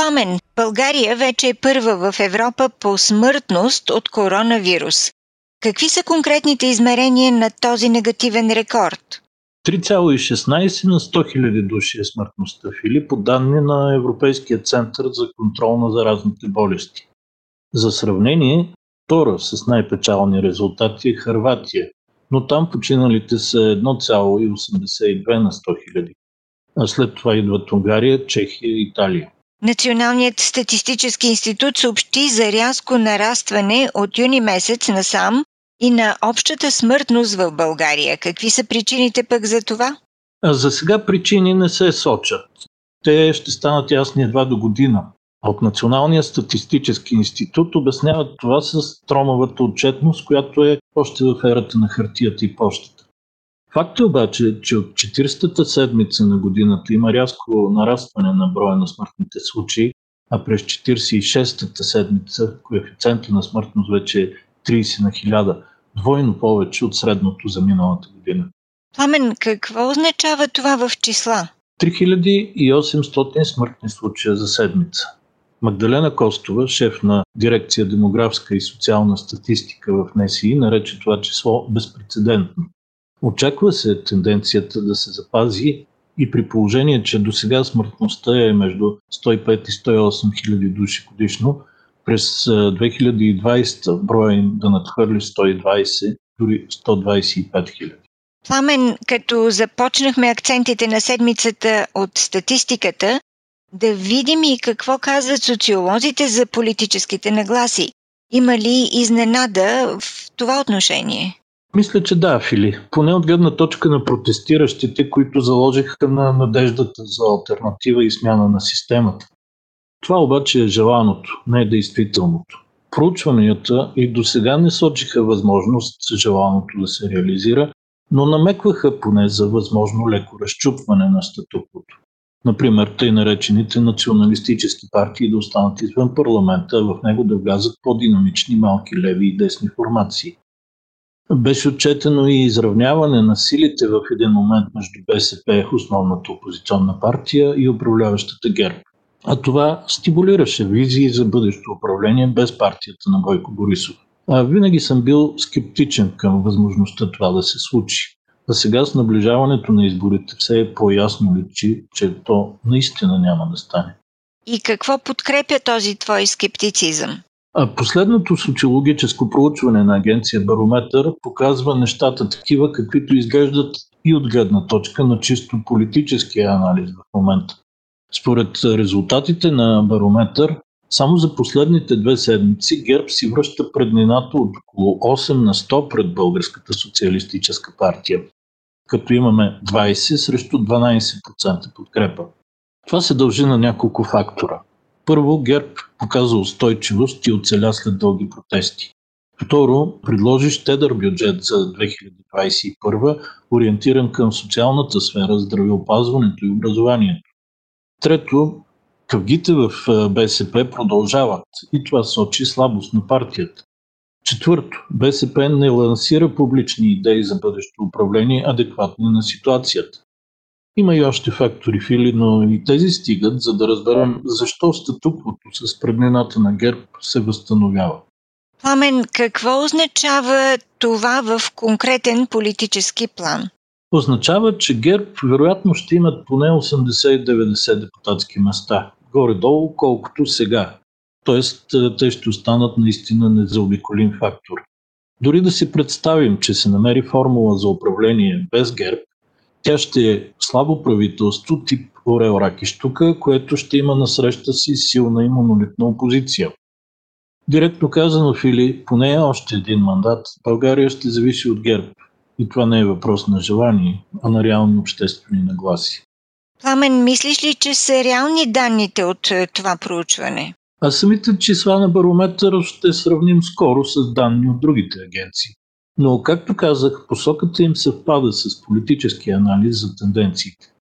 Пламен, България вече е първа в Европа по смъртност от коронавирус. Какви са конкретните измерения на този негативен рекорд? 3,16 на 100 000 души е смъртността Фили по данни на Европейския център за контрол на заразните болести. За сравнение, втора с най-печални резултати е Харватия, но там починалите са 1,82 на 100 000. А след това идват Унгария, Чехия и Италия. Националният статистически институт съобщи за рязко нарастване от юни месец насам и на общата смъртност в България. Какви са причините пък за това? А за сега причини не се сочат. Те ще станат ясни едва до година. От Националния статистически институт обясняват това с тромовата отчетност, която е още в ерата на хартията и почтата. Факт е обаче, че от 40-та седмица на годината има рязко нарастване на броя на смъртните случаи, а през 46-та седмица коефициента на смъртност вече е 30 на 1000, двойно повече от средното за миналата година. Пламен, какво означава това в числа? 3800 смъртни случая за седмица. Магдалена Костова, шеф на дирекция демографска и социална статистика в НСИ, нарече това число безпредседентно. Очаква се тенденцията да се запази и при положение, че до сега смъртността е между 105 и 108 хиляди души годишно, през 2020 броя им да надхвърли 120, дори 125 хиляди. Пламен, като започнахме акцентите на седмицата от статистиката, да видим и какво казват социолозите за политическите нагласи. Има ли изненада в това отношение? Мисля, че да, Фили. Поне от гледна точка на протестиращите, които заложиха на надеждата за альтернатива и смяна на системата. Това обаче е желаното, не е действителното. Проучванията и до сега не сочиха възможност желаното да се реализира, но намекваха поне за възможно леко разчупване на статуквото. Например, тъй наречените националистически партии да останат извън парламента, в него да влязат по-динамични малки леви и десни формации. Беше отчетено и изравняване на силите в един момент между БСП, основната опозиционна партия и управляващата ГЕРБ. А това стимулираше визии за бъдещо управление без партията на Бойко Борисов. А винаги съм бил скептичен към възможността това да се случи. А сега с наближаването на изборите все е по-ясно личи, че то наистина няма да стане. И какво подкрепя този твой скептицизъм? А последното социологическо проучване на агенция Барометър показва нещата такива, каквито изглеждат и от гледна точка на чисто политическия анализ в момента. Според резултатите на Барометър, само за последните две седмици ГЕРБ си връща преднината от около 8 на 100 пред Българската социалистическа партия, като имаме 20 срещу 12% подкрепа. Това се дължи на няколко фактора – първо, ГЕРБ показа устойчивост и оцеля след дълги протести. Второ, предложи щедър бюджет за 2021, ориентиран към социалната сфера, здравеопазването и образованието. Трето, къвгите в БСП продължават и това сочи слабост на партията. Четвърто, БСП не лансира публични идеи за бъдещо управление, адекватни на ситуацията. Има и още фактори, Фили, но и тези стигат, за да разберем защо статуквото с преднината на ГЕРБ се възстановява. Пламен, какво означава това в конкретен политически план? Означава, че ГЕРБ вероятно ще имат поне 80-90 депутатски места, горе-долу колкото сега. Тоест, те ще останат наистина незаобиколим фактор. Дори да си представим, че се намери формула за управление без ГЕРБ, тя ще е слабо правителство тип Орел Ракиштука, което ще има на среща си силна и монолитна опозиция. Директно казано, Фили, поне още един мандат, България ще зависи от ГЕРБ. И това не е въпрос на желание, а на реални обществени нагласи. Пламен, мислиш ли, че са реални данните от е, това проучване? А самите числа на барометър ще сравним скоро с данни от другите агенции. Но, както казах, посоката им съвпада с политически анализ за тенденциите.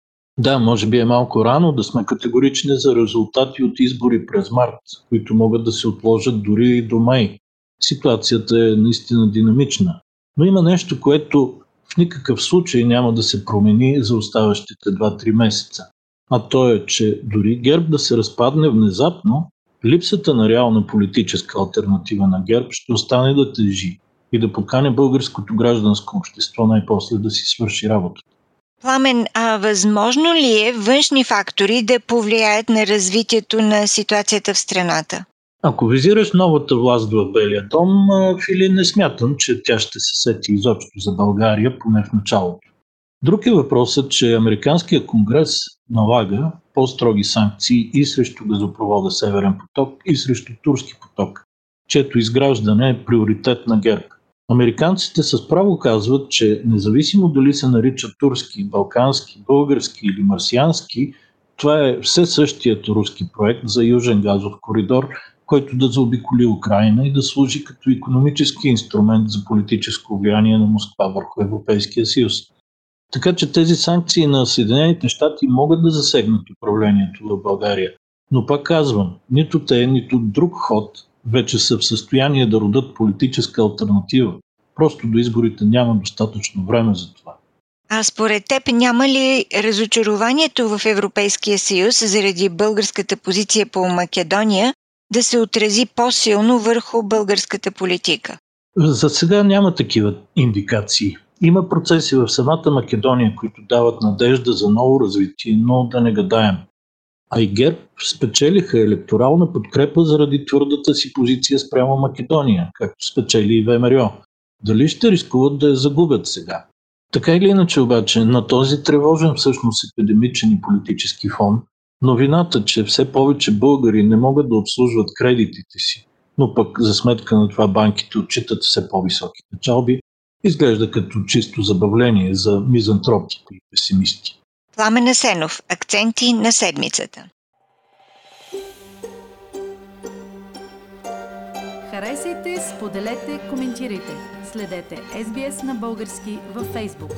Да, може би е малко рано да сме категорични за резултати от избори през март, които могат да се отложат дори и до май. Ситуацията е наистина динамична. Но има нещо, което в никакъв случай няма да се промени за оставащите 2-3 месеца. А то е, че дори ГЕРБ да се разпадне внезапно, липсата на реална политическа альтернатива на ГЕРБ ще остане да тежи и да покане българското гражданско общество най-после да си свърши работата. Пламен, а възможно ли е външни фактори да повлияят на развитието на ситуацията в страната? Ако визираш новата власт в Белия дом, Фили не смятам, че тя ще се сети изобщо за България, поне в началото. Друг е въпросът, че Американския конгрес налага по-строги санкции и срещу газопровода Северен поток, и срещу Турски поток, чето изграждане е приоритет на ГЕРБ. Американците с право казват, че независимо дали се нарича турски, балкански, български или марсиански, това е все същият руски проект за Южен газов коридор, който да заобиколи Украина и да служи като економически инструмент за политическо влияние на Москва върху Европейския съюз. Така че тези санкции на Съединените щати могат да засегнат управлението в България. Но пак казвам, нито те, нито друг ход вече са в състояние да родат политическа альтернатива. Просто до изборите няма достатъчно време за това. А според теб няма ли разочарованието в Европейския съюз заради българската позиция по Македония да се отрази по-силно върху българската политика? За сега няма такива индикации. Има процеси в самата Македония, които дават надежда за ново развитие, но да не гадаем. А и ГЕРБ спечелиха електорална подкрепа заради твърдата си позиция спрямо Македония, както спечели и ВМРО. Дали ще рискуват да я загубят сега? Така или иначе обаче, на този тревожен всъщност епидемичен и политически фон, новината, че все повече българи не могат да обслужват кредитите си, но пък за сметка на това банките отчитат все по-високи печалби, изглежда като чисто забавление за мизантропите и песимисти. Пламен Асенов. Акценти на седмицата. Харесайте, споделете, коментирайте. Следете SBS на български във Facebook.